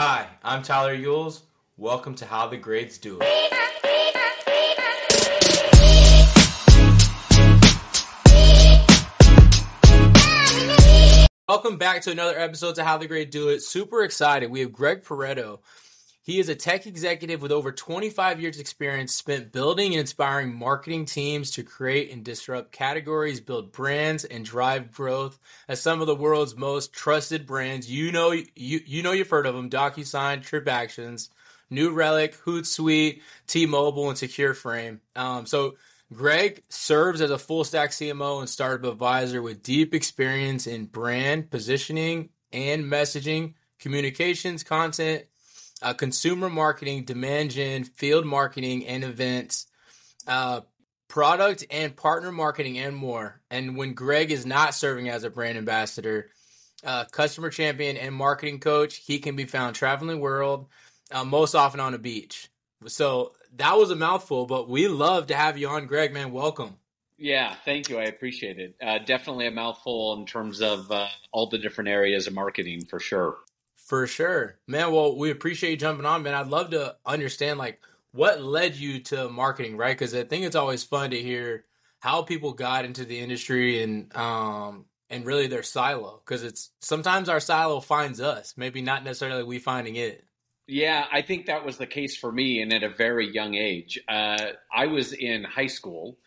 Hi, I'm Tyler Yules. Welcome to How the Greats Do It. Welcome back to another episode of How the Greats Do It. Super excited. We have Greg Perotto. He is a tech executive with over 25 years experience spent building and inspiring marketing teams to create and disrupt categories, build brands and drive growth at some of the world's most trusted brands. You know you you know you've heard of them, DocuSign, TripActions, New Relic, Hootsuite, T-Mobile and Secureframe. Um, so Greg serves as a full stack CMO and startup advisor with deep experience in brand positioning and messaging, communications, content, uh, consumer marketing, demand gen, field marketing, and events, uh, product and partner marketing, and more. And when Greg is not serving as a brand ambassador, uh, customer champion, and marketing coach, he can be found traveling the world, uh, most often on a beach. So that was a mouthful, but we love to have you on, Greg. Man, welcome. Yeah, thank you. I appreciate it. Uh, definitely a mouthful in terms of uh, all the different areas of marketing for sure. For sure, man. Well, we appreciate you jumping on, man. I'd love to understand like what led you to marketing, right? Because I think it's always fun to hear how people got into the industry and um and really their silo. Because it's sometimes our silo finds us, maybe not necessarily we finding it. Yeah, I think that was the case for me, and at a very young age. Uh, I was in high school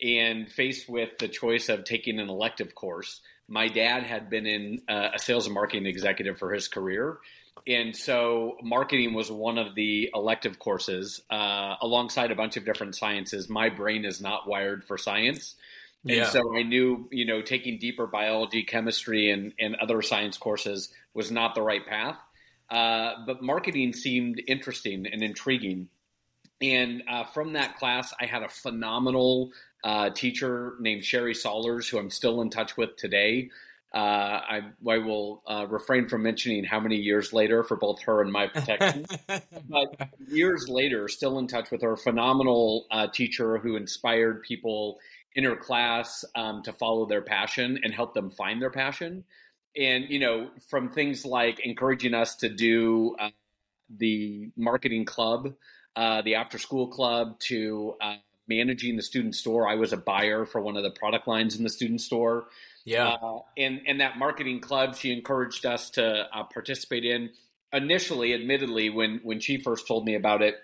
and faced with the choice of taking an elective course. My dad had been in uh, a sales and marketing executive for his career. And so, marketing was one of the elective courses uh, alongside a bunch of different sciences. My brain is not wired for science. And Yeah. so I knew, you know, taking deeper biology, chemistry, and, and other science courses was not the right path. Uh, but marketing seemed interesting and intriguing. And uh, from that class, I had a phenomenal uh, teacher named Sherry Solers, who I'm still in touch with today. Uh, I, I will uh, refrain from mentioning how many years later for both her and my protection. but years later, still in touch with her, phenomenal uh, teacher who inspired people in her class um, to follow their passion and help them find their passion. And, you know, from things like encouraging us to do uh, the marketing club, uh, the after school club, to uh, managing the student store. I was a buyer for one of the product lines in the student store. yeah. Uh, and and that marketing club she encouraged us to uh, participate in initially admittedly when when she first told me about it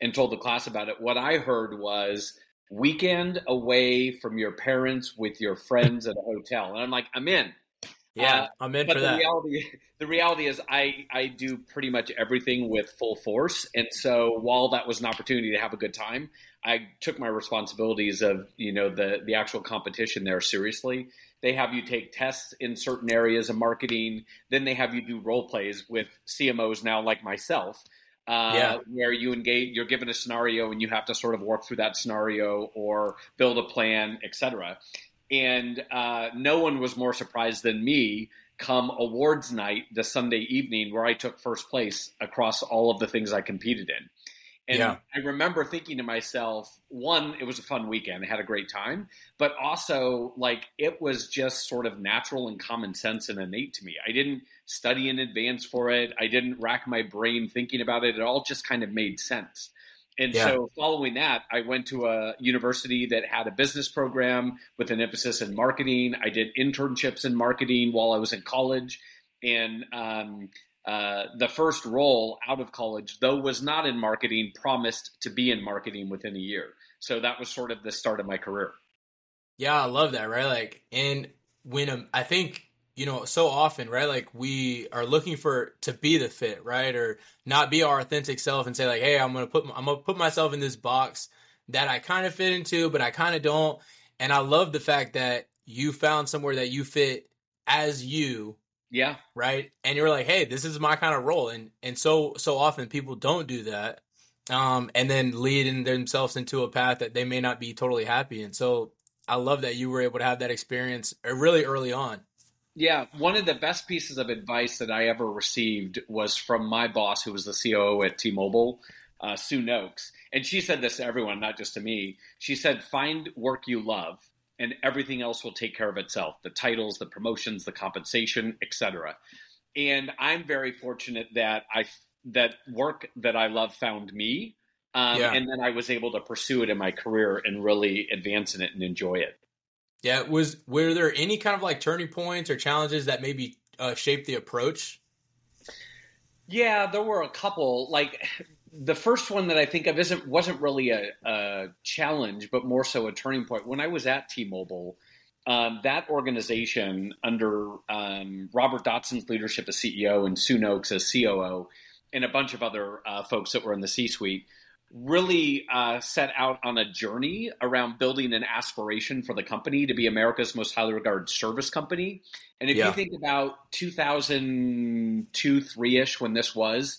and told the class about it what i heard was weekend away from your parents with your friends at a hotel and i'm like i'm in yeah. uh, I'm in but for the that. reality the reality is I I do pretty much everything with full force and so while that was an opportunity to have a good time I took my responsibilities of you know the the actual competition there seriously they have you take tests in certain areas of marketing then they have you do role plays with CMOs now like myself uh, Yeah. where you engage you're given a scenario and you have to sort of work through that scenario or build a plan etc and uh, no one was more surprised than me come awards night the Sunday evening where I took first place across all of the things I competed in. And Yeah. I remember thinking to myself, one, it was a fun weekend. I had a great time, but also like it was just sort of natural and common sense and innate to me. I didn't study in advance for it. I didn't rack my brain thinking about it. It all just kind of made sense. And Yeah. so, following that, I went to a university that had a business program with an emphasis in marketing. I did internships in marketing while I was in college. And um, uh, the first role out of college, though was not in marketing, promised to be in marketing within a year. So, that was sort of the start of my career. Yeah, I love that, right? Like, and when um, I think you know, so often, right? Like we are looking for to be the fit, right, or not be our authentic self, and say like, hey, I'm gonna put I'm gonna put myself in this box that I kind of fit into, but I kind of don't. And I love the fact that you found somewhere that you fit as you, Yeah. right? And you're like, hey, this is my kind of role, and and so so often people don't do that, um, and then leading themselves into a path that they may not be totally happy. And so I love that you were able to have that experience uh, really early on. Yeah, one of the best pieces of advice that I ever received was from my boss, who was the COO at T-Mobile, uh, Sue Nokes, and she said this to everyone, not just to me. She said, "Find work you love, and everything else will take care of itself: the titles, the promotions, the compensation, etc." and I'm very fortunate that I that work that I love found me, um, yeah. and then I was able to pursue it in my career and really advance in it and enjoy it. Yeah, was were there any kind of like turning points or challenges that maybe uh, shaped the approach? Yeah, there were a couple. Like the first one that I think of isn't wasn't really a, a challenge, but more so a turning point. When I was at T-Mobile, um, that organization under um, Robert Dotson's leadership as CEO and Sue Nokes as COO, and a bunch of other uh, folks that were in the C-suite, really uh, set out on a journey around building an aspiration for the company to be America's most highly regarded service company. And if yeah. you think about 2002, three ish, when this was,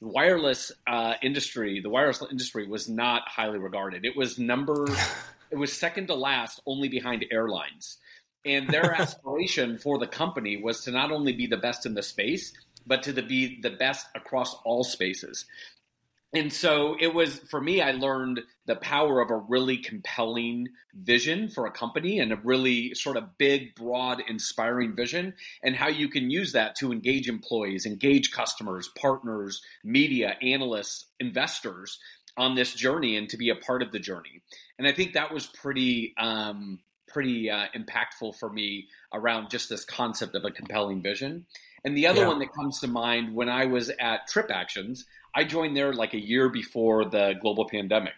the wireless uh, industry, the wireless industry was not highly regarded. It was number, it was second to last, only behind airlines. And their aspiration for the company was to not only be the best in the space, but to the, be the best across all spaces and so it was for me i learned the power of a really compelling vision for a company and a really sort of big broad inspiring vision and how you can use that to engage employees engage customers partners media analysts investors on this journey and to be a part of the journey and i think that was pretty um, pretty uh, impactful for me around just this concept of a compelling vision and the other yeah. one that comes to mind when i was at TripActions I joined there like a year before the global pandemic.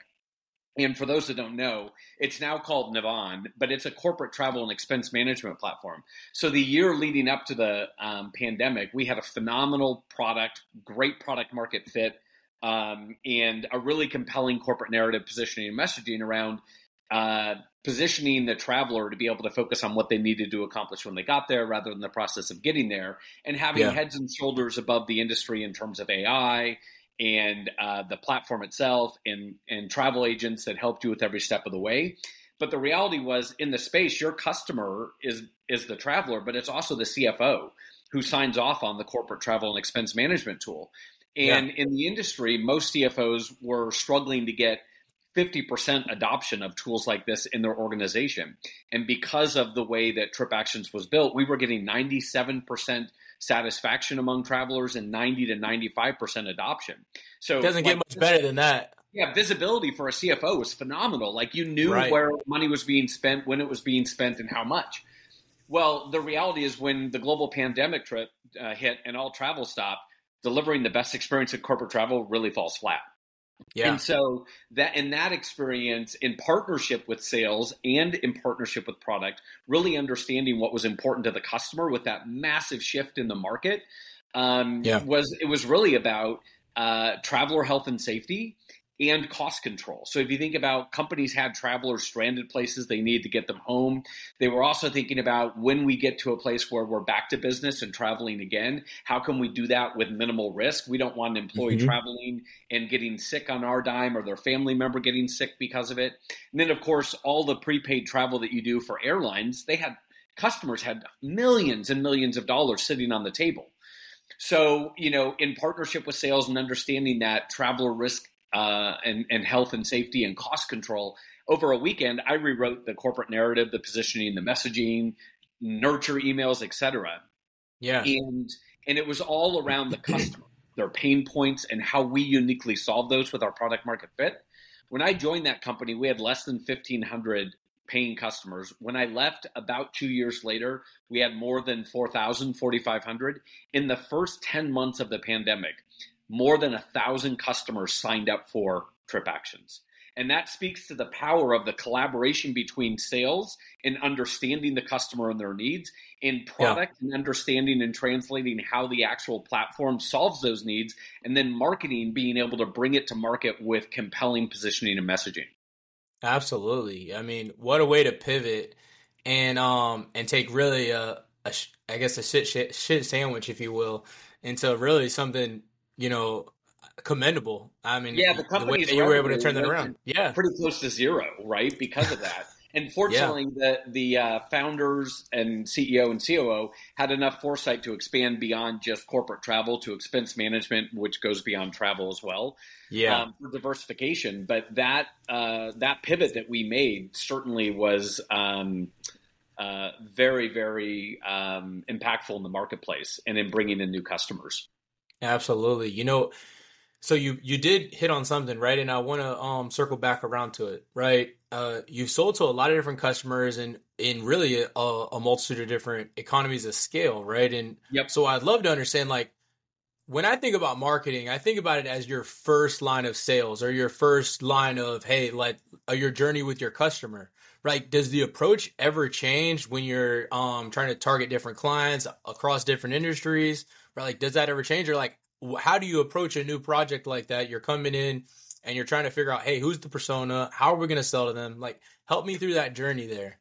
And for those that don't know, it's now called Navan, but it's a corporate travel and expense management platform. So the year leading up to the um, pandemic, we had a phenomenal product, great product market fit, um, and a really compelling corporate narrative positioning and messaging around uh, positioning the traveler to be able to focus on what they needed to accomplish when they got there rather than the process of getting there and having yeah. heads and shoulders above the industry in terms of AI and uh, the platform itself and, and travel agents that helped you with every step of the way. But the reality was in the space, your customer is is the traveler, but it's also the CFO who signs off on the corporate travel and expense management tool. And yeah. in the industry, most CFOs were struggling to get 50% adoption of tools like this in their organization. And because of the way that TripActions was built, we were getting 97% satisfaction among travelers and 90 to 95% adoption. So it doesn't like, get much better than that. Yeah, visibility for a CFO was phenomenal. Like you knew right. where money was being spent, when it was being spent, and how much. Well, the reality is when the global pandemic trip uh, hit and all travel stopped, delivering the best experience in corporate travel really falls flat. Yeah. And so that in that experience in partnership with sales and in partnership with product, really understanding what was important to the customer with that massive shift in the market, um, yeah. was it was really about uh, traveler health and safety and cost control. So if you think about companies had travelers stranded places, they need to get them home. They were also thinking about when we get to a place where we're back to business and traveling again, how can we do that with minimal risk? We don't want an employee mm-hmm. traveling and getting sick on our dime or their family member getting sick because of it. And then of course, all the prepaid travel that you do for airlines, they had customers had millions and millions of dollars sitting on the table. So, you know, in partnership with sales and understanding that traveler risk uh, and, and health and safety and cost control. Over a weekend, I rewrote the corporate narrative, the positioning, the messaging, nurture emails, etc. Yeah, and and it was all around the customer, their pain points, and how we uniquely solve those with our product market fit. When I joined that company, we had less than fifteen hundred paying customers. When I left about two years later, we had more than 4,000, 4,500. In the first 10 months of the pandemic, more than a thousand customers signed up for TripActions. And that speaks to the power of the collaboration between sales and understanding the customer and their needs, and product yeah. and understanding and translating how the actual platform solves those needs, and then marketing being able to bring it to market with compelling positioning and messaging. Absolutely. I mean, what a way to pivot and um and take really a, a I guess a shit, shit shit sandwich, if you will, into really something you know, commendable. I mean, yeah, the, the way that you were able to turn that around, yeah, pretty close to zero, right? Because of that. And fortunately, yeah. the the uh, founders and CEO and COO had enough foresight to expand beyond just corporate travel to expense management, which goes beyond travel as well. Yeah, um, for diversification. But that uh, that pivot that we made certainly was. Um, uh, very, very um, impactful in the marketplace and in bringing in new customers. Absolutely. You know, so you you did hit on something, right? And I want to um circle back around to it, right? Uh, you've sold to a lot of different customers and in really a, a multitude of different economies of scale, right? And yep. so I'd love to understand, like, when I think about marketing, I think about it as your first line of sales or your first line of hey, like uh, your journey with your customer, right? Does the approach ever change when you're um trying to target different clients across different industries? Like, does that ever change, or like how do you approach a new project like that? You're coming in and you're trying to figure out, hey, who's the persona? How are we going to sell to them? Like, help me through that journey there.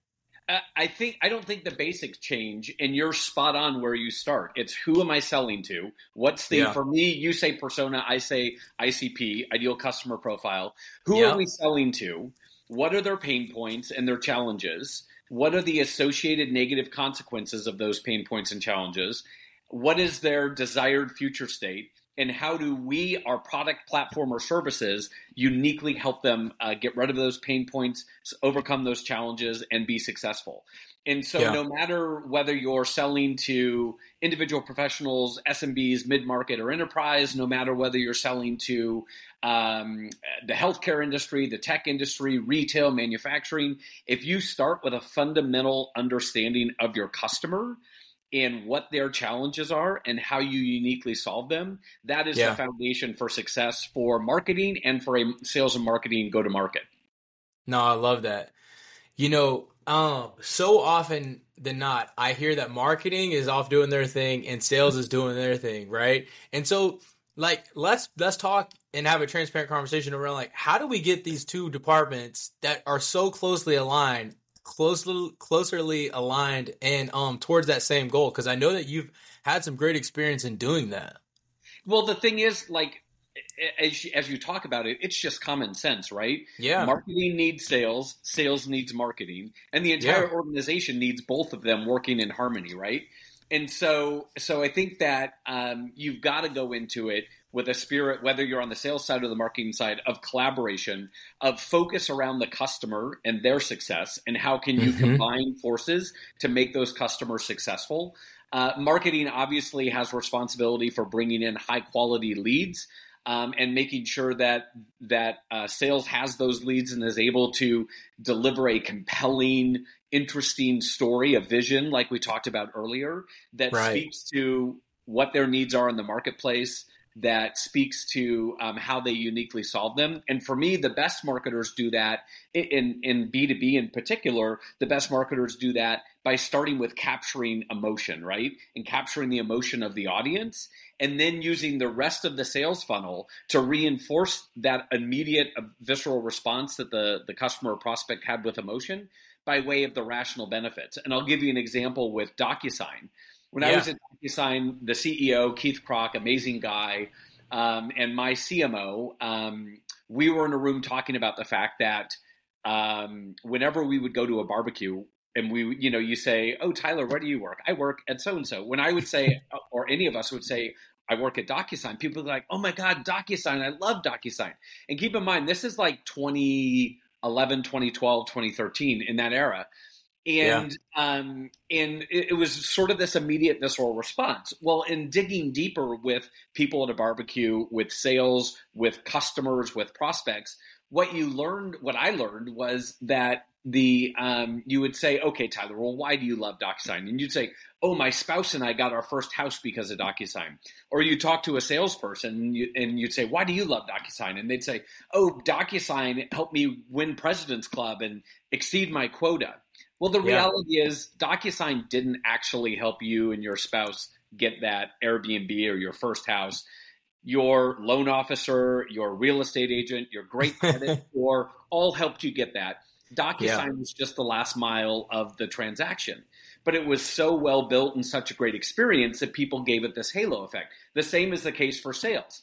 I think I don't think the basics change, and you're spot on where you start. It's who am I selling to? What's the yeah. for me? You say persona, I say ICP, ideal customer profile. Who yeah. are we selling to? What are their pain points and their challenges? What are the associated negative consequences of those pain points and challenges? What is their desired future state and how do we our product platform or services uniquely help them uh, get rid of those pain points overcome those challenges and be successful and so yeah. no matter whether you're selling to individual professionals smbs mid-market or enterprise no matter whether you're selling to um, the healthcare industry the tech industry retail manufacturing if you start with a fundamental understanding of your customer and what their challenges are and how you uniquely solve them. That is yeah. the foundation for success for marketing and for a sales and marketing go to market. No, I love that. You know, um, so often than not, I hear that marketing is off doing their thing and sales is doing their thing, right? And so, like, let's let's talk and have a transparent conversation around like how do we get these two departments that are so closely aligned closely closerly aligned and um towards that same goal because I know that you've had some great experience in doing that. Well, the thing is, like as you, as you talk about it, it's just common sense, right? Yeah. Marketing needs sales, sales needs marketing, and the entire yeah. organization needs both of them working in harmony, right? And so, so I think that um, you've got to go into it with a spirit, whether you're on the sales side or the marketing side, of collaboration, of focus around the customer and their success, and how can you mm-hmm. combine forces to make those customers successful. Uh, marketing obviously has responsibility for bringing in high quality leads. Um, and making sure that that uh, sales has those leads and is able to deliver a compelling, interesting story, a vision, like we talked about earlier, that right. speaks to what their needs are in the marketplace, that speaks to um, how they uniquely solve them. And for me, the best marketers do that in, in B2B in particular, the best marketers do that by starting with capturing emotion, right? And capturing the emotion of the audience and then using the rest of the sales funnel to reinforce that immediate uh, visceral response that the, the customer or prospect had with emotion by way of the rational benefits. And I'll give you an example with DocuSign. When yeah. I was at DocuSign, the CEO, Keith Krach, amazing guy, um, and my CMO, um, we were in a room talking about the fact that um, whenever we would go to a barbecue, and we, you know, you say, "Oh, Tyler, where do you work?" I work at so and so. When I would say, or any of us would say, "I work at DocuSign," people are like, "Oh my God, DocuSign! I love DocuSign." And keep in mind, this is like 2011, 2012, 2013 in that era and yeah. um, and it, it, was sort of this immediate visceral response. Well, in digging deeper with people at a barbecue, with sales, with customers, with prospects, what you learned, what I learned, was that the um, you would say, okay, Tyler, well, why do you love DocuSign? And you'd say, oh, my spouse and I got our first house because of DocuSign. Or you talk to a salesperson and, you, and you'd say, why do you love DocuSign? And they'd say, oh, DocuSign helped me win President's Club and exceed my quota. Well, the reality yeah. is DocuSign didn't actually help you and your spouse get that Airbnb or your first house. Your loan officer, your real estate agent, your great credit score all helped you get that. DocuSign yeah. was just the last mile of the transaction. But it was so well built and such a great experience that people gave it this halo effect. The same is the case for sales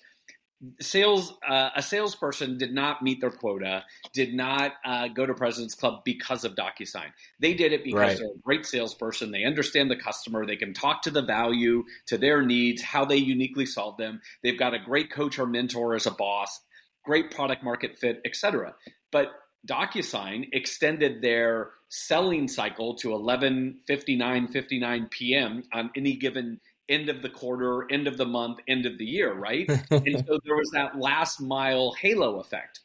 sales uh, a salesperson did not meet their quota did not uh, go to president's club because of docusign they did it because right. they're a great salesperson they understand the customer they can talk to the value to their needs how they uniquely solve them they've got a great coach or mentor as a boss great product market fit etc but DocuSign extended their selling cycle to 11 59 59 p.m. on any given end of the quarter, end of the month, end of the year, right? and so there was that last mile halo effect.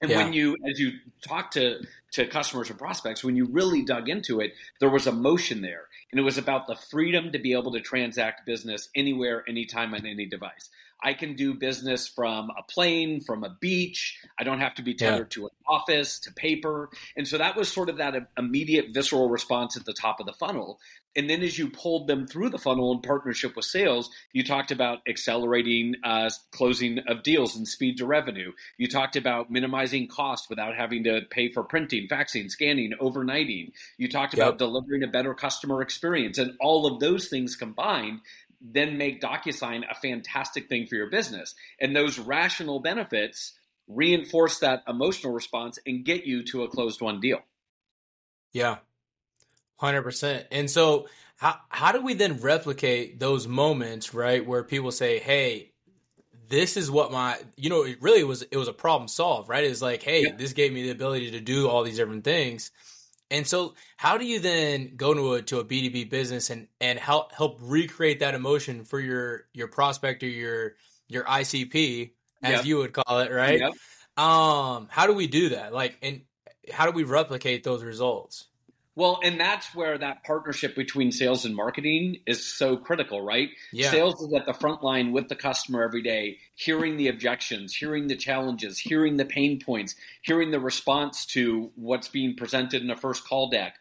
And yeah. when you, as you talk to to customers and prospects, when you really dug into it, there was emotion there, and it was about the freedom to be able to transact business anywhere, anytime, on any device. I can do business from a plane, from a beach. I don't have to be tethered yeah. to an office, to paper. And so that was sort of that immediate visceral response at the top of the funnel. And then as you pulled them through the funnel in partnership with sales, you talked about accelerating uh, closing of deals and speed to revenue. You talked about minimizing cost without having to pay for printing, faxing, scanning, overnighting. You talked yep. about delivering a better customer experience. And all of those things combined then make DocuSign a fantastic thing for your business. And those rational benefits reinforce that emotional response and get you to a closed won deal. Yeah. 100%. And so how how do we then replicate those moments, right, where people say, "Hey, this is what my you know it really was it was a problem solved right it's like hey yeah. this gave me the ability to do all these different things and so, how do you then go to a to a B two B business and and help help recreate that emotion for your your prospect or your your ICP as yep. you would call it, right? Yep. Um, how do we do that? Like, and how do we replicate those results? Well, and that's where that partnership between sales and marketing is so critical, right? Yeah. Sales is at the front line with the customer every day, hearing the objections, hearing the challenges, hearing the pain points, hearing the response to what's being presented in a first call deck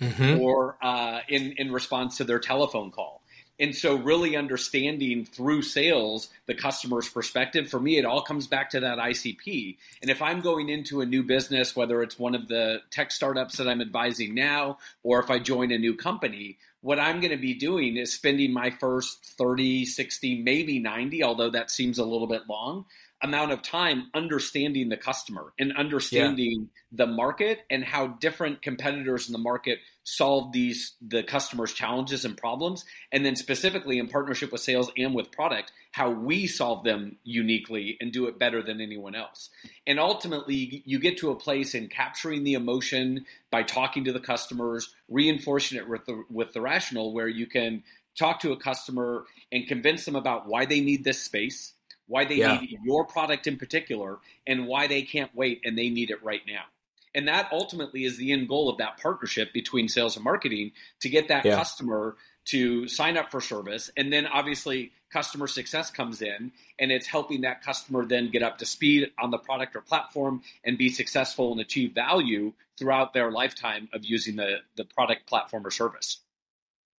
mm-hmm. or uh, in, in response to their telephone call. And so, really understanding through sales the customer's perspective, for me, it all comes back to that ICP. And if I'm going into a new business, whether it's one of the tech startups that I'm advising now, or if I join a new company, what I'm going to be doing is spending my first 30, 60, maybe 90, although that seems a little bit long, amount of time understanding the customer and understanding yeah. the market and how different competitors in the market solve these the customers challenges and problems and then specifically in partnership with sales and with product how we solve them uniquely and do it better than anyone else and ultimately you get to a place in capturing the emotion by talking to the customers reinforcing it with the with the rational where you can talk to a customer and convince them about why they need this space why they yeah. need your product in particular, and why they can't wait and they need it right now. And that ultimately is the end goal of that partnership between sales and marketing to get that yeah. customer to sign up for service. And then obviously, customer success comes in and it's helping that customer then get up to speed on the product or platform and be successful and achieve value throughout their lifetime of using the, the product, platform, or service.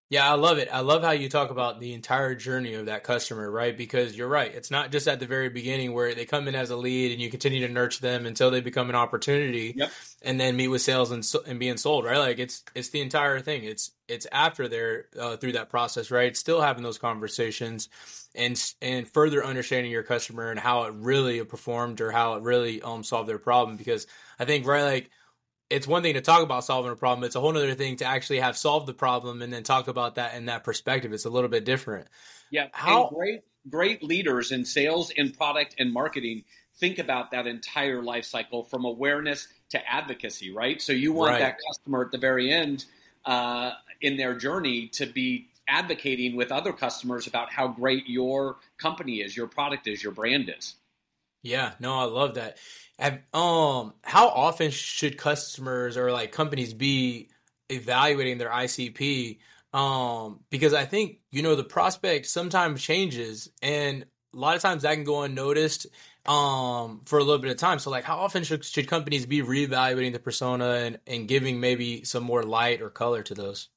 Yeah, I love it. I love how you talk about the entire journey of that customer, right? Because you're right. It's not just at the very beginning where they come in as a lead and you continue to nurture them until they become an opportunity yep. and then meet with sales and, and being sold, right? Like it's it's the entire thing. It's it's after they're uh, through that process, right? Still having those conversations and and further understanding your customer and how it really performed or how it really um solved their problem because I think right like it's one thing to talk about solving a problem. It's a whole other thing to actually have solved the problem and then talk about that in that perspective. It's a little bit different. Yeah. How and great, great leaders in sales and product and marketing think about that entire life cycle from awareness to advocacy, right? So you want right. that customer at the very end uh, in their journey to be advocating with other customers about how great your company is, your product is, your brand is. Yeah, no, I love that. Um, how often should customers or like companies be evaluating their ICP? Um, because I think you know the prospect sometimes changes, and a lot of times that can go unnoticed um for a little bit of time so like how often should, should companies be reevaluating the persona and, and giving maybe some more light or color to those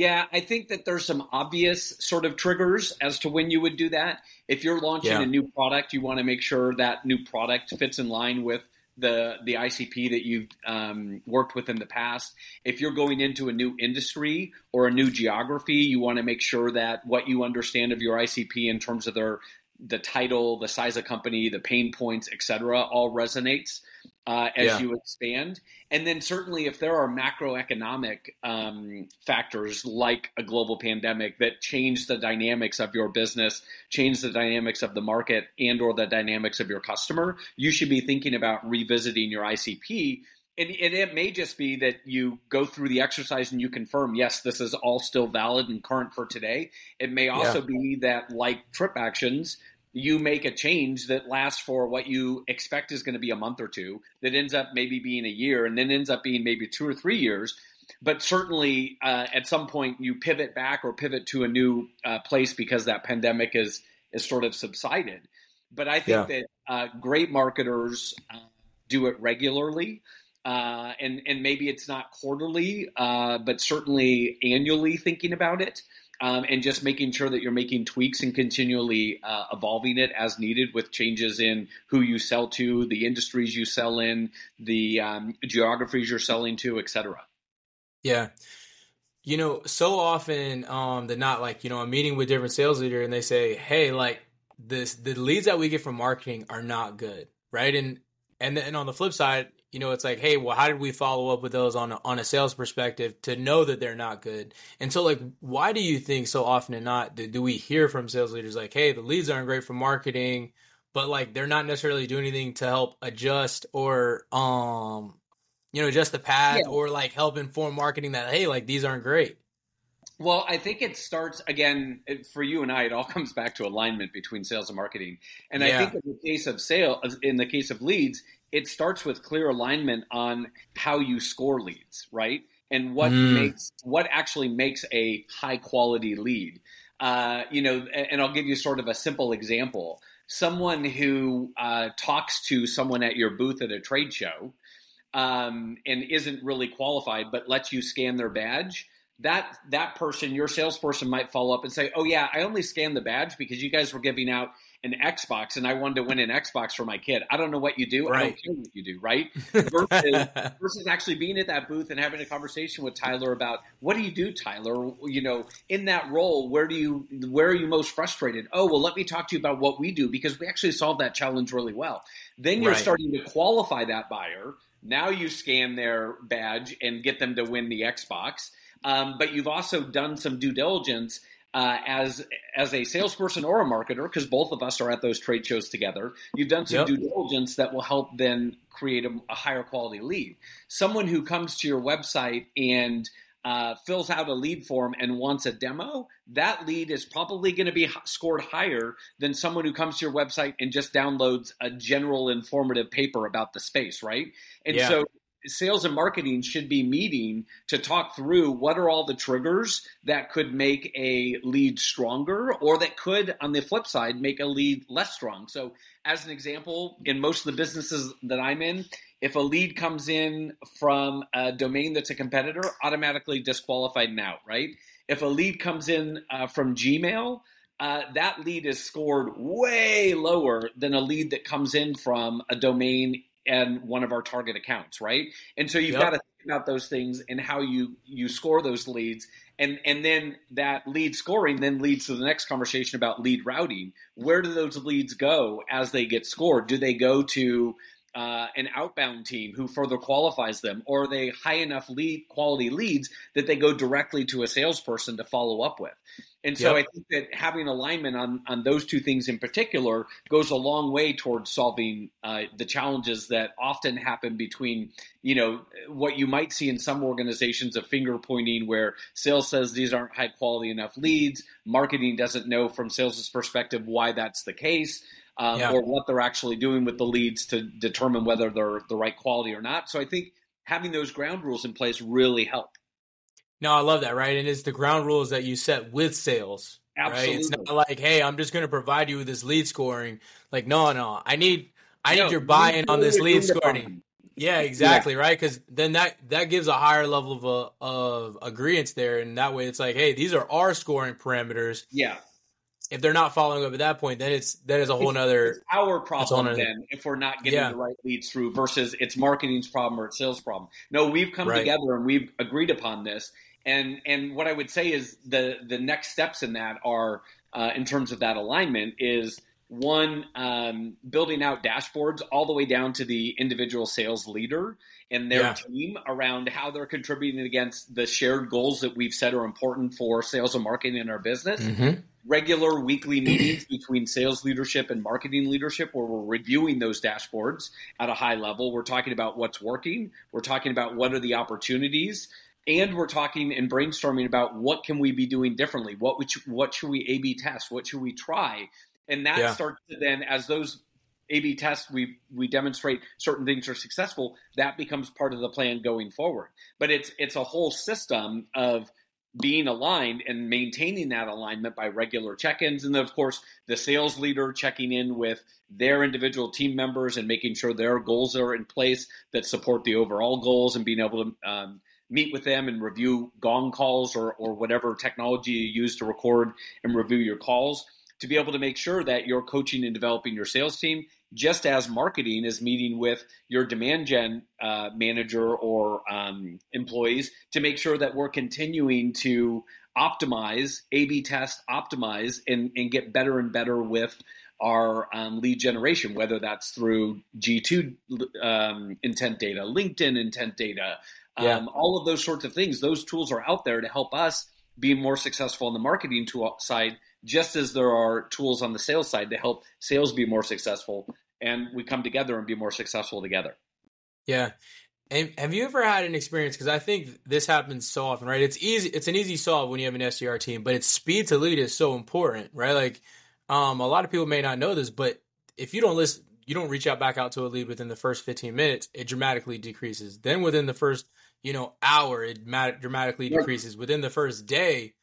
yeah, I think that there's some obvious sort of triggers as to when you would do that. If you're launching yeah. a new product, you want to make sure that new product fits in line with the the ICP that you've um, worked with in the past. If you're going into a new industry or a new geography, you want to make sure that what you understand of your ICP in terms of their the title, the size of company, the pain points, etc., all resonates uh, as yeah. you expand. And then certainly, if there are macroeconomic um, factors like a global pandemic that change the dynamics of your business, change the dynamics of the market, and or the dynamics of your customer, you should be thinking about revisiting your ICP and, and, it may just be that you go through the exercise and you confirm, yes, this is all still valid and current for today. It may also yeah. be that, like TripActions, you make a change that lasts for what you expect is going to be a month or two, that ends up maybe being a year, and then ends up being maybe two or three years. But certainly, uh, at some point, you pivot back or pivot to a new uh, place because that pandemic is is sort of subsided. But I think yeah. that uh, great marketers uh, do it regularly. Uh, and and maybe it's not quarterly, uh, but certainly annually thinking about it um, and just making sure that you're making tweaks and continually uh, evolving it as needed with changes in who you sell to, the industries you sell in, the um, geographies you're selling to, etc. Yeah. You know, so often um, they're not like, you know, I'm meeting with different sales leader and they say, hey, like this, the leads that we get from marketing are not good. Right. And, and then on the flip side, you know, it's like, hey, well, how did we follow up with those on a, on a sales perspective to know that they're not good? And so, like, why do you think so often and not do, do we hear from sales leaders like, hey, the leads aren't great for marketing, but like they're not necessarily doing anything to help adjust or, um, you know, adjust the path yeah. or like help inform marketing that hey, like these aren't great. Well, I think it starts again for you and I. It all comes back to alignment between sales and marketing. And yeah. I think in the case of sale, in the case of leads, it starts with clear alignment on how you score leads, right? And what mm. makes what actually makes a high quality lead. Uh, you know, and I'll give you sort of a simple example. Someone who uh, talks to someone at your booth at a trade show um, and isn't really qualified, but lets you scan their badge that that person, your salesperson, might follow up and say, "Oh yeah, I only scanned the badge because you guys were giving out an Xbox and I wanted to win an Xbox for my kid. I don't know what you do. Right. I don't care what you do, right? Versus, versus actually being at that booth and having a conversation with Tyler about what do you do, Tyler? You know, in that role, where do you where are you most frustrated? Oh, well, let me talk to you about what we do because we actually solved that challenge really well. Then you're right. starting to qualify that buyer. Now you scan their badge and get them to win the Xbox. Um, but you've also done some due diligence uh, as as a salesperson or a marketer, because both of us are at those trade shows together. You've done some yep. due diligence that will help then create a, a, higher quality lead. Someone who comes to your website and uh, fills out a lead form and wants a demo, that lead is probably going to be scored higher than someone who comes to your website and just downloads a general informative paper about the space, right? And yeah. so sales and marketing should be meeting to talk through what are all the triggers that could make a lead stronger or that could on the flip side make a lead less strong. So as an example in most of the businesses that i'm in if a lead comes in from a domain that's a competitor automatically disqualified out right? If a lead comes in uh, from gmail uh, that lead is scored way lower than a lead that comes in from a domain and one of our target accounts, right? And so you've yep. got to think about those things and how you you score those leads, and and then that lead scoring then leads to the next conversation about lead routing. Where do those leads go as they get scored? Do they go to uh, an outbound team who further qualifies them, or are they high enough lead quality leads that they go directly to a salesperson to follow up with? And so yep. I think that having alignment on, on those two things in particular goes a long way towards solving uh, the challenges that often happen between, you know, what you might see in some organizations of finger pointing where sales says these aren't high quality enough leads, marketing doesn't know from sales' perspective why that's the case um, yeah. or what they're actually doing with the leads to determine whether they're the right quality or not. So I think having those ground rules in place really help. No, I love that, right? And it's the ground rules that you set with sales. Absolutely. Right? It's not like, hey, I'm just going to provide you with this lead scoring. Like, no, no, I need, I need your buy-in on this lead scoring. Yeah, exactly, yeah. right? Because then that that gives a higher level of uh, of agreement there, and that way it's like, hey, these are our scoring parameters. Yeah, if they're not following up at that point, then it's that is a whole other our problem then if we're not getting yeah. the right leads through versus it's marketing's problem or it's sales problem. No, we've come right. together and we've agreed upon this. And and what I would say is the the next steps in that are uh, in terms of that alignment is one um, building out dashboards all the way down to the individual sales leader and their yeah. team around how they're contributing against the shared goals that we've said are important for sales and marketing in our business. Mm-hmm regular weekly meetings between sales leadership and marketing leadership where we're reviewing those dashboards at a high level. We're talking about what's working. We're talking about what are the opportunities. And we're talking and brainstorming about what can we be doing differently? What you, what should we A/B test? What should we try? And that yeah. starts to then, as those A/B tests we we demonstrate certain things are successful, that becomes part of the plan going forward. But it's it's a whole system of being aligned and maintaining that alignment by regular check-ins. And then of course the sales leader checking in with their individual team members and making sure their goals are in place that support the overall goals and being able to um, meet with them and review gong calls or, or whatever technology you use to record and review your calls to be able to make sure that you're coaching and developing your sales team just as marketing is meeting with your demand gen uh, manager or um, employees to make sure that we're continuing to optimize, A B test, optimize, and, and get better and better with our um, lead generation, whether that's through G2 um, intent data, LinkedIn intent data, yeah. Um, all of those sorts of things. Those tools are out there to help us be more successful on the marketing tool side just as there are tools on the sales side to help sales be more successful and we come together and be more successful together. Yeah. And have you ever had an experience? Because I think this happens so often, right? It's easy. It's an easy solve when you have an SDR team, but its speed to lead is so important, right? Like, um, a lot of people may not know this, but if you don't listen, you don't reach out back out to a lead within the first 15 minutes, it dramatically decreases. Then within the first, you know, hour, it dramatically decreases. Within the first day,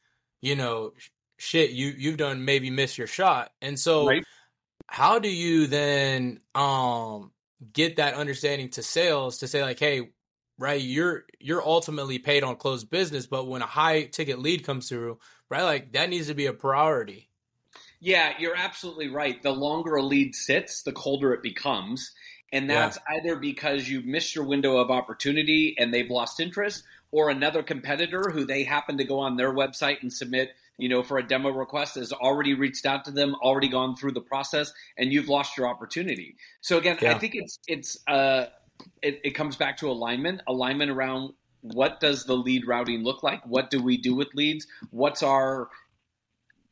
you know, shit, you you've done maybe miss your shot. And so right. How do you then um get that understanding to sales to say like, hey, right, you're you're ultimately paid on closed business, but when a high ticket lead comes through, right, like that needs to be a priority. Yeah, you're absolutely right. The longer a lead sits, the colder it becomes. And that's yeah. either because you've missed your window of opportunity and they've lost interest, or another competitor who they happen to go on their website and submit you know, for a demo request has already reached out to them, already gone through the process, and you've lost your opportunity. So again, yeah. I think it's it's uh, it, it comes back to alignment, alignment around what does the lead routing look like? What do we do with leads? What's our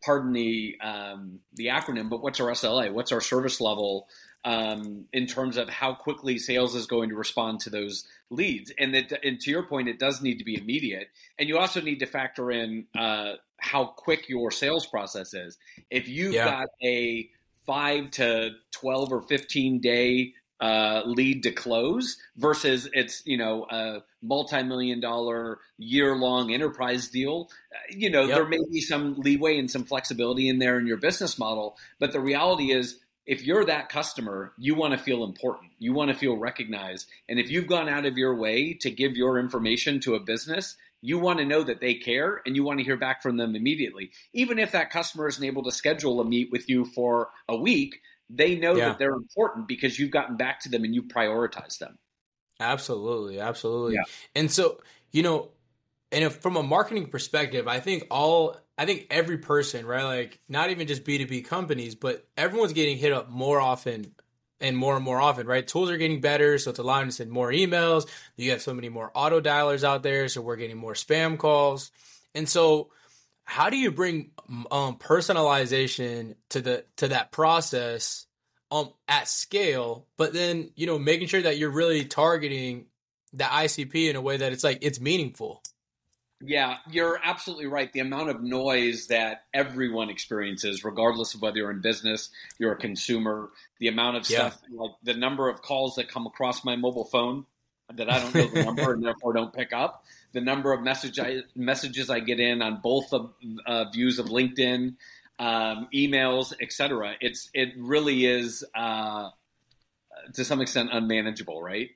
pardon the um, the acronym, but what's our SLA? What's our service level um, in terms of how quickly sales is going to respond to those leads? And, that, and to your point, it does need to be immediate, and you also need to factor in uh, how quick your sales process is. If you've yeah. got a five to 12 or 15 day uh, lead to close versus it's, you know, a multi-million dollar year long enterprise deal, uh, you know, yep. there may be some leeway and some flexibility in there in your business model. But the reality is, if you're that customer, you want to feel important. You want to feel recognized. And if you've gone out of your way to give your information to a business, you want to know that they care and you want to hear back from them immediately. Even if that customer isn't able to schedule a meet with you for a week, they know yeah. that they're important because you've gotten back to them and you prioritize them. Absolutely, absolutely. Yeah. And so, you know, and if, from a marketing perspective, I think all I think every person, right? Like not even just B2B companies, but everyone's getting hit up more often and more and more often, right? Tools are getting better, so it's allowing us to send more emails. You have so many more auto dialers out there, so we're getting more spam calls. And so, how do you bring um, personalization to the to that process um, at scale? But then you know, making sure that you're really targeting the ICP in a way that it's like it's meaningful. Yeah, you're absolutely right. The amount of noise that everyone experiences, regardless of whether you're in business, you're a consumer, the amount of yeah. stuff, like the number of calls that come across my mobile phone that I don't know the number and therefore don't pick up, the number of message I, messages I get in on both of, uh, views of LinkedIn, um, emails, etc. It's it really is uh, to some extent unmanageable, right?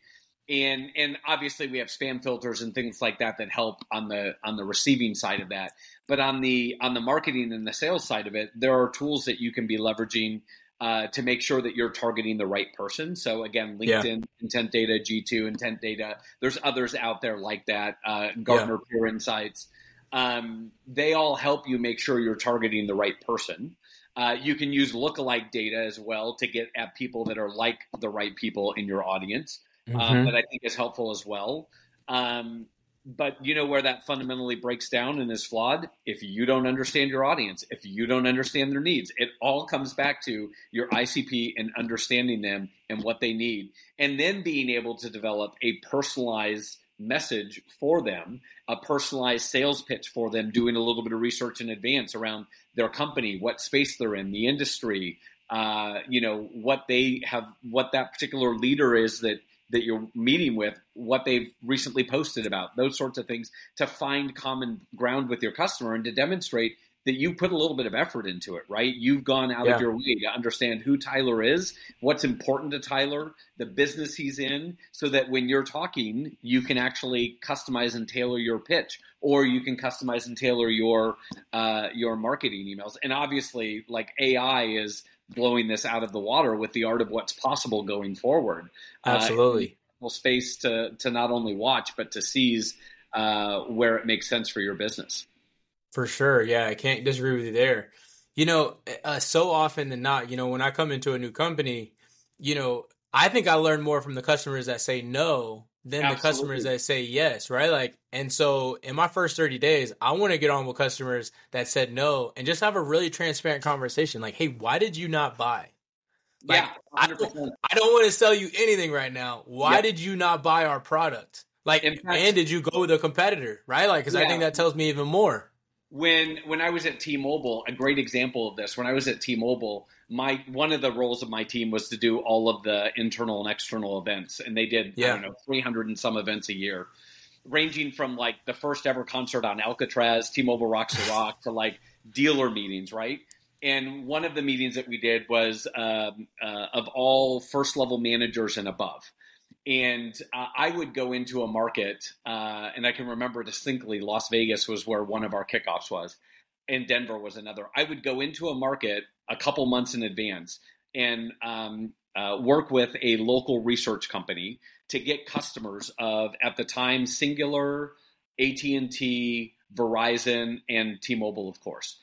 And and obviously we have spam filters and things like that that help on the on the receiving side of that. But on the on the marketing and the sales side of it there are tools that you can be leveraging uh, to make sure that you're targeting the right person. So again linkedin yeah. intent data g2 intent data. There's others out there like that uh, gartner yeah. peer insights. Um, they all help you make sure you're targeting the right person. Uh, you can use lookalike data as well to get at people that are like the right people in your audience mm-hmm. um, that I think is helpful as well. Um, but you know where that fundamentally breaks down and is flawed? If you don't understand your audience, if you don't understand their needs, it all comes back to your ICP and understanding them and what they need, and then being able to develop a personalized message for them, a personalized sales pitch for them, doing a little bit of research in advance around their company, what space they're in, the industry, uh, you know, what they have, what that particular leader is that that you're meeting with, what they've recently posted about, those sorts of things to find common ground with your customer and to demonstrate that you put a little bit of effort into it, right? You've gone out yeah. of your way to understand who Tyler is, what's important to Tyler, the business he's in, so that when you're talking, you can actually customize and tailor your pitch, or you can customize and tailor your uh, your marketing emails. And obviously, like AI is blowing this out of the water with the art of what's possible going forward. Uh, Absolutely. Uh, space to to not only watch but to seize uh, where it makes sense for your business. For sure, yeah, I can't disagree with you there. You know, uh, so often than not, you know, when I come into a new company, you know, I think I learn more from the customers that say no than Absolutely. the customers that say yes, right? Like, and so in my first 30 days, I want to get on with customers that said no and just have a really transparent conversation. Like, hey, why did you not buy? Like, yeah, I don't, I don't, want to sell you anything right now. Why yeah. did you not buy our product? Like, fact, and did you go with a competitor, right? Like, because yeah. I think that tells me even more. When when I was at T-Mobile, a great example of this. When I was at T-Mobile, my one of the roles of my team was to do all of the internal and external events, and they did yeah. I don't know three hundred and some events a year, ranging from like the first ever concert on Alcatraz, T-Mobile Rocks the Rock, to like dealer meetings, right? And one of the meetings that we did was um, uh, of all first level managers and above. And uh, I would go into a market, uh, and I can remember distinctly Las Vegas was where one of our kickoffs was and Denver was another. I would go into a market a couple months in advance and um, uh, work with a local research company to get customers of at the time Cingular, AT and T, Verizon, and T-Mobile, of course.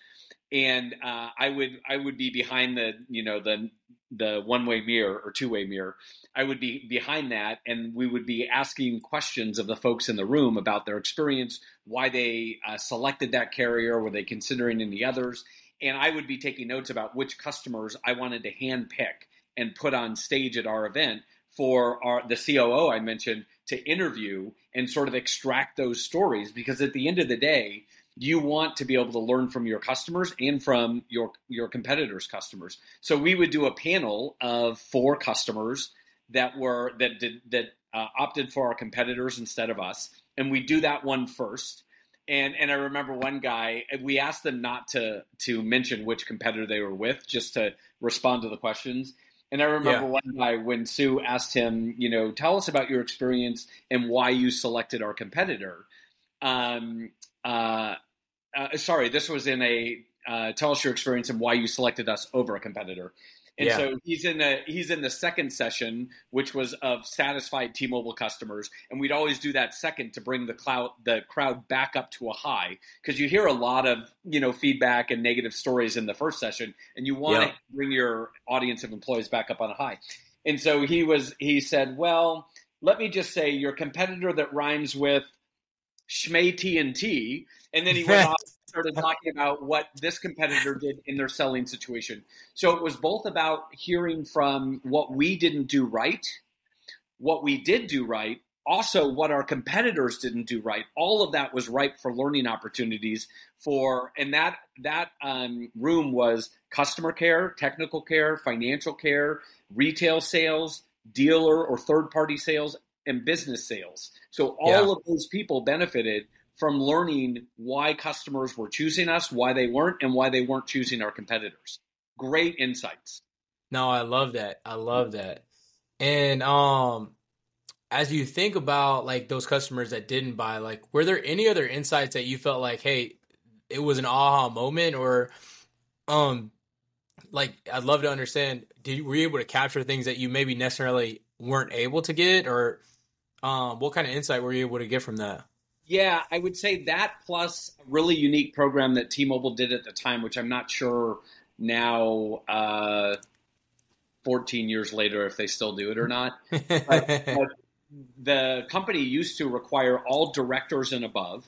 And uh, I would I would be behind the you know the the one way mirror or two way mirror. I would be behind that, and we would be asking questions of the folks in the room about their experience, why they uh, selected that carrier, were they considering any others, and I would be taking notes about which customers I wanted to hand pick and put on stage at our event for our the COO I mentioned to interview and sort of extract those stories because at the end of the day you want to be able to learn from your customers and from your your competitors customers so we would do a panel of four customers that were that did that uh, opted for our competitors instead of us and we do that one first and and I remember one guy we asked them not to to mention which competitor they were with just to respond to the questions and I remember yeah. one guy when Sue asked him, you know, tell us about your experience and why you selected our competitor. Um, uh, uh, sorry, this was in a uh, tell us your experience and why you selected us over a competitor. And yeah. so he's in the he's in the second session, which was of satisfied T-Mobile customers, and we'd always do that second to bring the cloud the crowd back up to a high because you hear a lot of you know feedback and negative stories in the first session, and you want yeah. to bring your audience of employees back up on a high. And so he was he said, well, let me just say your competitor that rhymes with Schmay TNT, and then he went off started talking about what this competitor did in their selling situation. So it was both about hearing from what we didn't do right, what we did do right, also what our competitors didn't do right. All of that was ripe for learning opportunities for, and that that um, room was customer care, technical care, financial care, retail sales, dealer or third party sales, and business sales. So all yeah. of those people benefited from learning why customers were choosing us, why they weren't, and why they weren't choosing our competitors. Great insights. No, I love that. I love that. And um as you think about like those customers that didn't buy, like were there any other insights that you felt like, hey, it was an aha moment or um like I'd love to understand did you were you able to capture things that you maybe necessarily weren't able to get or um what kind of insight were you able to get from that? Yeah, I would say that plus a really unique program that T-Mobile did at the time, which I'm not sure now, uh, 14 years later, if they still do it or not. but, but the company used to require all directors and above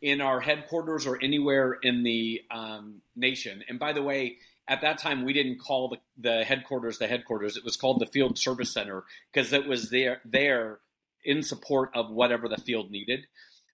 in our headquarters or anywhere in the um, nation. And by the way, at that time we didn't call the, the headquarters the headquarters. It was called the field service center because it was there there in support of whatever the field needed.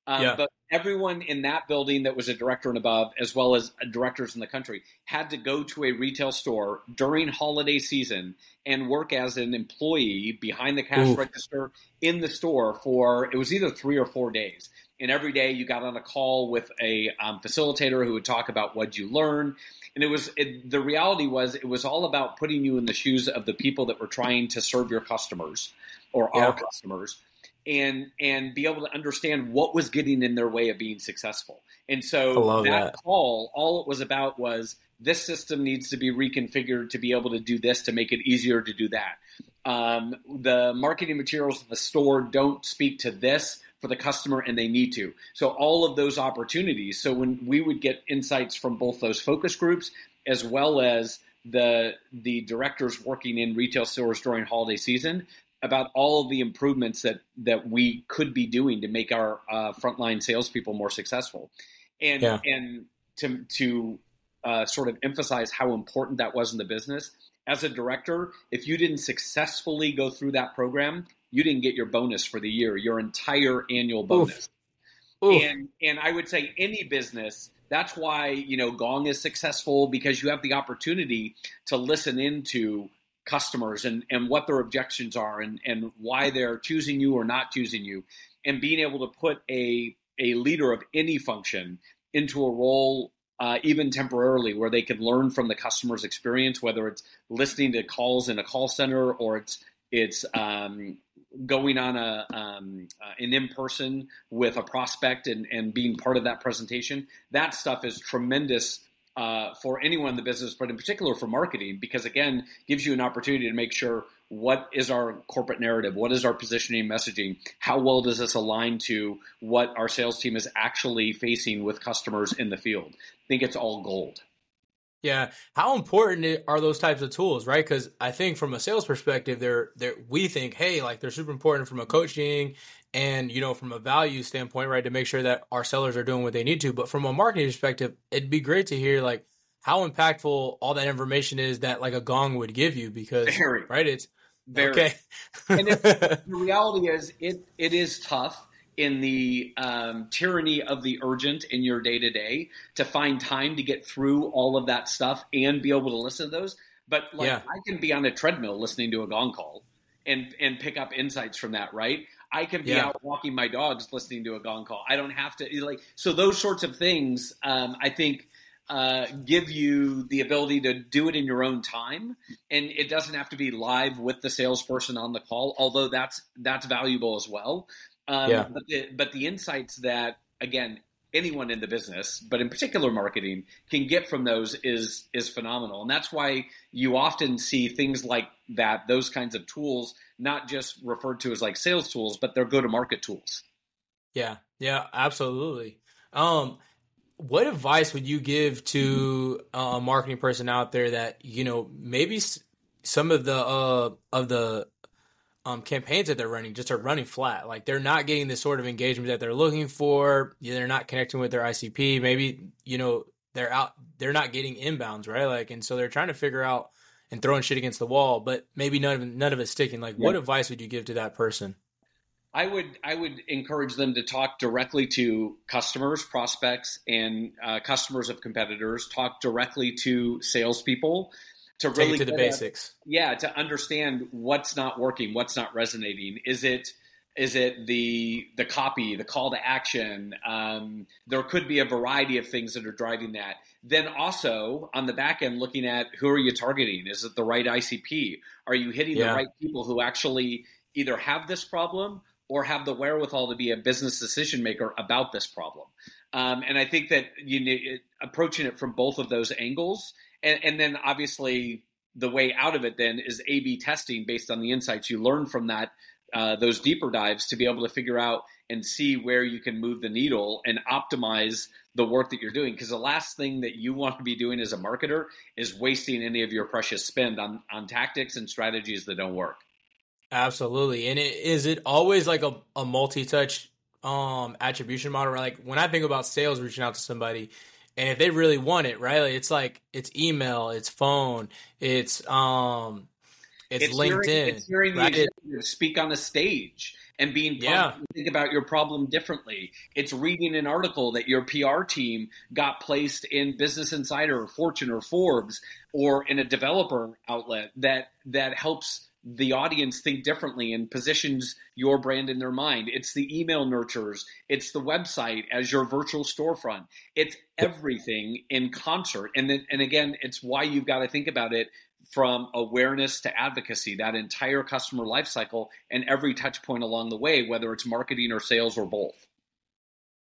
Um, yeah. But everyone in that building that was a director and above, as well as directors in the country, had to go to a retail store during holiday season and work as an employee behind the cash Ooh. register in the store for it was either three or four days. And every day you got on a call with a um, facilitator who would talk about what you learned. And it was it, the reality was it was all about putting you in the shoes of the people that were trying to serve your customers or yeah. our customers and and be able to understand what was getting in their way of being successful. And so that, that, call, all it was about was this system needs to be reconfigured to be able to do this to make it easier to do that. Um, the marketing materials in the store don't speak to this for the customer and they need to. So all of those opportunities. So when we would get insights from both those focus groups as well as the the directors working in retail stores during holiday season, about all of the improvements that that we could be doing to make our uh, frontline salespeople more successful, and yeah. and to to uh, sort of emphasize how important that was in the business. As a director, if you didn't successfully go through that program, you didn't get your bonus for the year, your entire annual bonus. Oof. Oof. And and I would say any business. That's why you know Gong is successful because you have the opportunity to listen into customers and, and what their objections are and, and why they're choosing you or not choosing you and being able to put a, a leader of any function into a role uh, even temporarily where they can learn from the customer's experience whether it's listening to calls in a call center or it's it's um, going on a um, uh, an in person with a prospect and, and being part of that presentation. That stuff is tremendous uh, for anyone in the business, but in particular for marketing, because again, gives you an opportunity to make sure what is our corporate narrative, what is our positioning messaging, how well does this align to what our sales team is actually facing with customers in the field. I think it's all gold. Yeah, how important are those types of tools, right? Because I think from a sales perspective, they're they we think, hey, like they're super important from a coaching and you know from a value standpoint right to make sure that our sellers are doing what they need to but from a marketing perspective it'd be great to hear like how impactful all that information is that like a Gong would give you because Very. right it's Very. okay and the reality is it it is tough in the um, tyranny of the urgent in your day to day to find time to get through all of that stuff and be able to listen to those but like yeah. i can be on a treadmill listening to a Gong call and and pick up insights from that right I can be yeah. out walking my dogs listening to a Gong call. I don't have to like so those sorts of things. Um, I think uh, give you the ability to do it in your own time, and it doesn't have to be live with the salesperson on the call. Although that's that's valuable as well. Um, yeah. But the, but the insights that again anyone in the business, but in particular marketing, can get from those is is phenomenal, and that's why you often see things like that. Those kinds of tools not just referred to as like sales tools, but they're go to market tools. Yeah, yeah, absolutely. Um, what advice would you give to a marketing person out there that you know maybe some of the uh, of the um, campaigns that they're running just are running flat. Like they're not getting the sort of engagement that they're looking for. They're not connecting with their ICP. Maybe you know they're out. They're not getting inbounds right. Like and so they're trying to figure out and throwing shit against the wall, but maybe none of none of it's sticking. Like, yeah. what advice would you give to that person? I would I would encourage them to talk directly to customers, prospects, and uh, customers of competitors. Talk directly to salespeople to really to the basics. At, yeah, to understand what's not working, what's not resonating. Is it is it the the copy, the call to action? Um, there could be a variety of things that are driving that. Then also on the back end, looking at who are you targeting? Is it the right ICP? Are you hitting yeah. the right people who actually either have this problem or have the wherewithal to be a business decision maker about this problem? Um, and I think that you know, approaching it from both of those angles, and, and then obviously the way out of it then is A/B testing based on the insights you learn from that uh, those deeper dives to be able to figure out and see where you can move the needle and optimize the work that you're doing. Because the last thing that you want to be doing as a marketer is wasting any of your precious spend on, on tactics and strategies that don't work. Absolutely. And it, is it always like a, a multi-touch um attribution model? Like when I think about sales reaching out to somebody, and if they really want it, right? Like it's like it's email, it's phone, it's um it's, it's LinkedIn. Hearing, it's hearing right? the speak on a stage and being yeah. to think about your problem differently. It's reading an article that your PR team got placed in Business Insider or Fortune or Forbes or in a developer outlet that that helps the audience think differently and positions your brand in their mind. It's the email nurtures, it's the website as your virtual storefront. It's everything in concert. And then and again, it's why you've got to think about it from awareness to advocacy, that entire customer lifecycle and every touch point along the way, whether it's marketing or sales or both.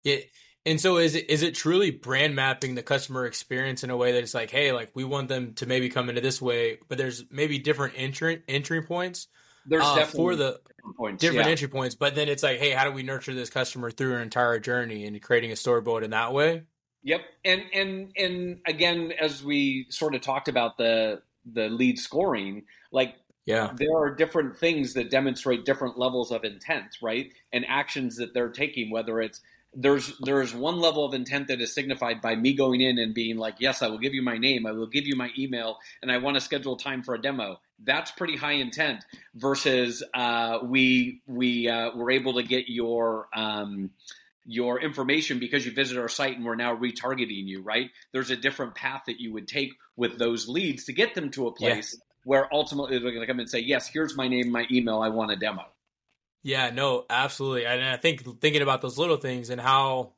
Yeah. And so is it is it truly brand mapping the customer experience in a way that it's like, hey, like we want them to maybe come into this way, but there's maybe different entry entry points. There's uh, definitely for the different, points, different yeah. entry points, but then it's like, hey, how do we nurture this customer through an entire journey and creating a storyboard in that way? Yep, and and and again, as we sort of talked about the the lead scoring, like yeah, there are different things that demonstrate different levels of intent, right? And actions that they're taking, whether it's there's there's one level of intent that is signified by me going in and being like, yes, I will give you my name, I will give you my email, and I want to schedule time for a demo. That's pretty high intent. Versus uh, we we uh, were able to get your um, your information because you visit our site and we're now retargeting you. Right? There's a different path that you would take with those leads to get them to a place. Yeah. Where ultimately they're going to come and say, "Yes, here's my name, my email. I want a demo." Yeah, no, absolutely. And I think thinking about those little things and how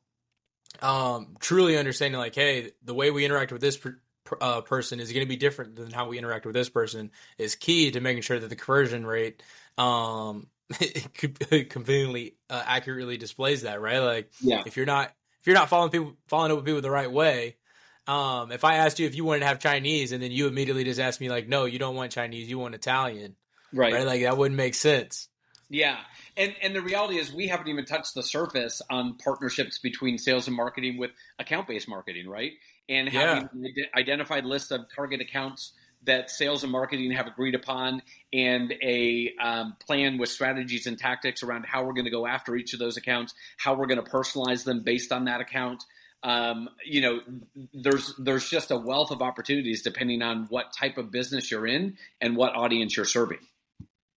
um, truly understanding, like, hey, the way we interact with this per, uh, person is going to be different than how we interact with this person is key to making sure that the conversion rate um, conveniently uh, accurately displays that, right? Like, yeah. if you're not if you're not following people following up with people the right way, um, if I asked you if you wanted to have Chinese and then you immediately just asked me like, no, you don't want Chinese, you want Italian, right? right? Like that wouldn't make sense. Yeah, and and the reality is we haven't even touched the surface on partnerships between sales and marketing with account based marketing, right? And having yeah. identified list of target accounts that sales and marketing have agreed upon, and a um, plan with strategies and tactics around how we're going to go after each of those accounts, how we're going to personalize them based on that account. Um, you know, there's there's just a wealth of opportunities depending on what type of business you're in and what audience you're serving.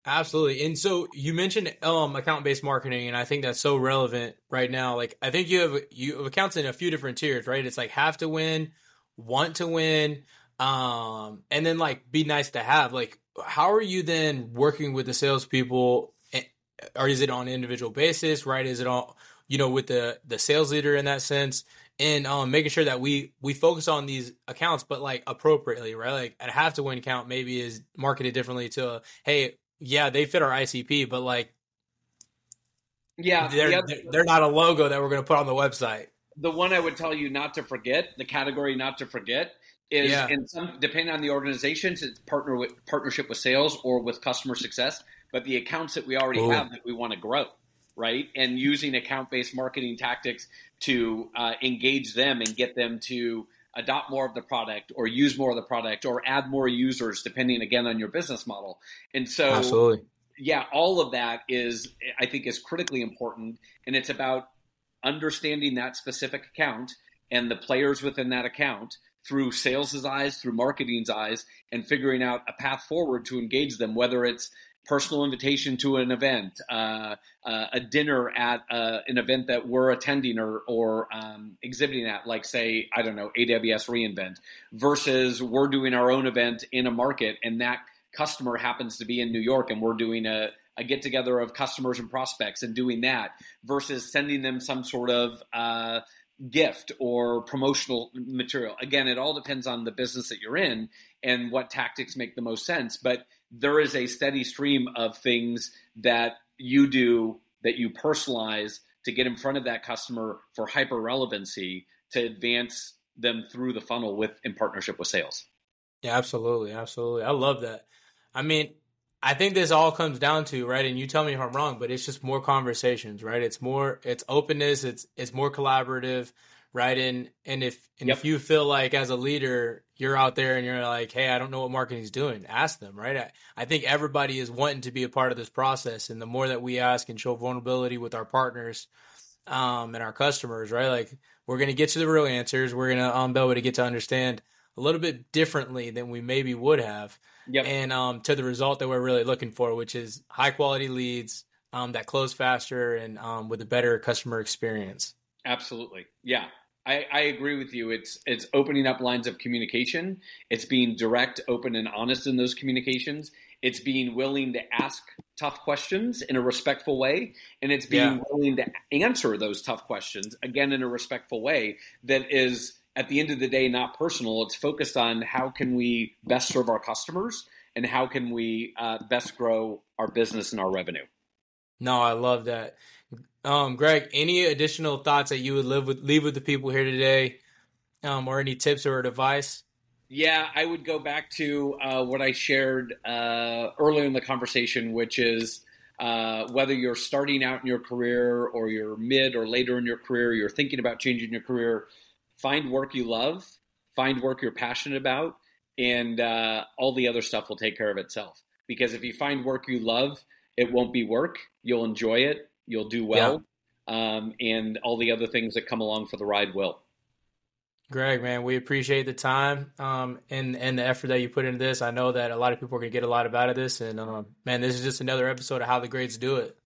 Absolutely. And so you mentioned um account based marketing and I think that's so relevant right now. Like I think you have you have accounts in a few different tiers, right? It's like have to win, want to win, um, and then like be nice to have. Like how are you then working with the salespeople or is it on an individual basis, right? Is it all you know, with the the sales leader in that sense? and um, making sure that we we focus on these accounts, but like appropriately, right? Like a have to win account maybe is marketed differently to a, hey, yeah, they fit our ICP, but like, yeah, they're the they're not a logo that we're going to put on the website. The one I would tell you not to forget, the category not to forget, is yeah. in some depending on the organizations, it's partner with partnership with sales or with customer success. But the accounts that we already Ooh. have that we want to grow, right, and using account based marketing tactics to uh, engage them and get them to adopt more of the product or use more of the product or add more users depending again on your business model. And so Absolutely. Yeah, all of that is I think is critically important and it's about understanding that specific account and the players within that account through sales' eyes, through marketing's eyes, and figuring out a path forward to engage them, whether it's personal invitation to an event, uh, uh, a dinner at uh, an event that we're attending or, or um, exhibiting at, like say, I don't know, AWS reInvent, versus we're doing our own event in a market and that customer happens to be in New York and we're doing a, a get together of customers and prospects and doing that versus sending them some sort of uh, gift or promotional material. Again, it all depends on the business that you're in and what tactics make the most sense. But there is a steady stream of things that you do that you personalize to get in front of that customer for hyper relevancy to advance them through the funnel with in partnership with sales. Yeah, absolutely, absolutely. I love that. I mean, I think this all comes down to right, and you tell me if I'm wrong, but it's just more conversations, right? It's more, it's openness, it's it's more collaborative, right? And and if and Yep. if you feel like as a leader you're out there and you're like, hey, I don't know what marketing's doing, ask them, right? I, I think everybody is wanting to be a part of this process, and the more that we ask and show vulnerability with our partners um, and our customers, right? Like we're gonna get to the real answers. We're gonna um, be able to get to understand a little bit differently than we maybe would have Yep. and um, to the result that we're really looking for, which is high quality leads um, that close faster and um, with a better customer experience. Absolutely. Yeah. I, I agree with you. It's it's opening up lines of communication. It's being direct, open, and honest in those communications. It's being willing to ask tough questions in a respectful way, and it's being Yeah. willing to answer those tough questions again in a respectful way that is at the end of the day not personal. It's focused on how can we best serve our customers and how can we uh, best grow our business and our revenue. No, I love that. Um, Greg, any additional thoughts that you would live with, leave with the people here today, um, or any tips or advice? Yeah, I would go back to uh, what I shared uh, earlier in the conversation, which is uh, whether you're starting out in your career or you're mid or later in your career, you're thinking about changing your career, find work you love, find work you're passionate about, and uh, all the other stuff will take care of itself. Because if you find work you love, it won't be work. You'll enjoy it. You'll do well. Um, and all the other things that come along for the ride will. Greg, man, we appreciate the time um, and and the effort that you put into this. I know that a lot of people are going to get a lot out of this, and um, man, this is just another episode of how the greats do it.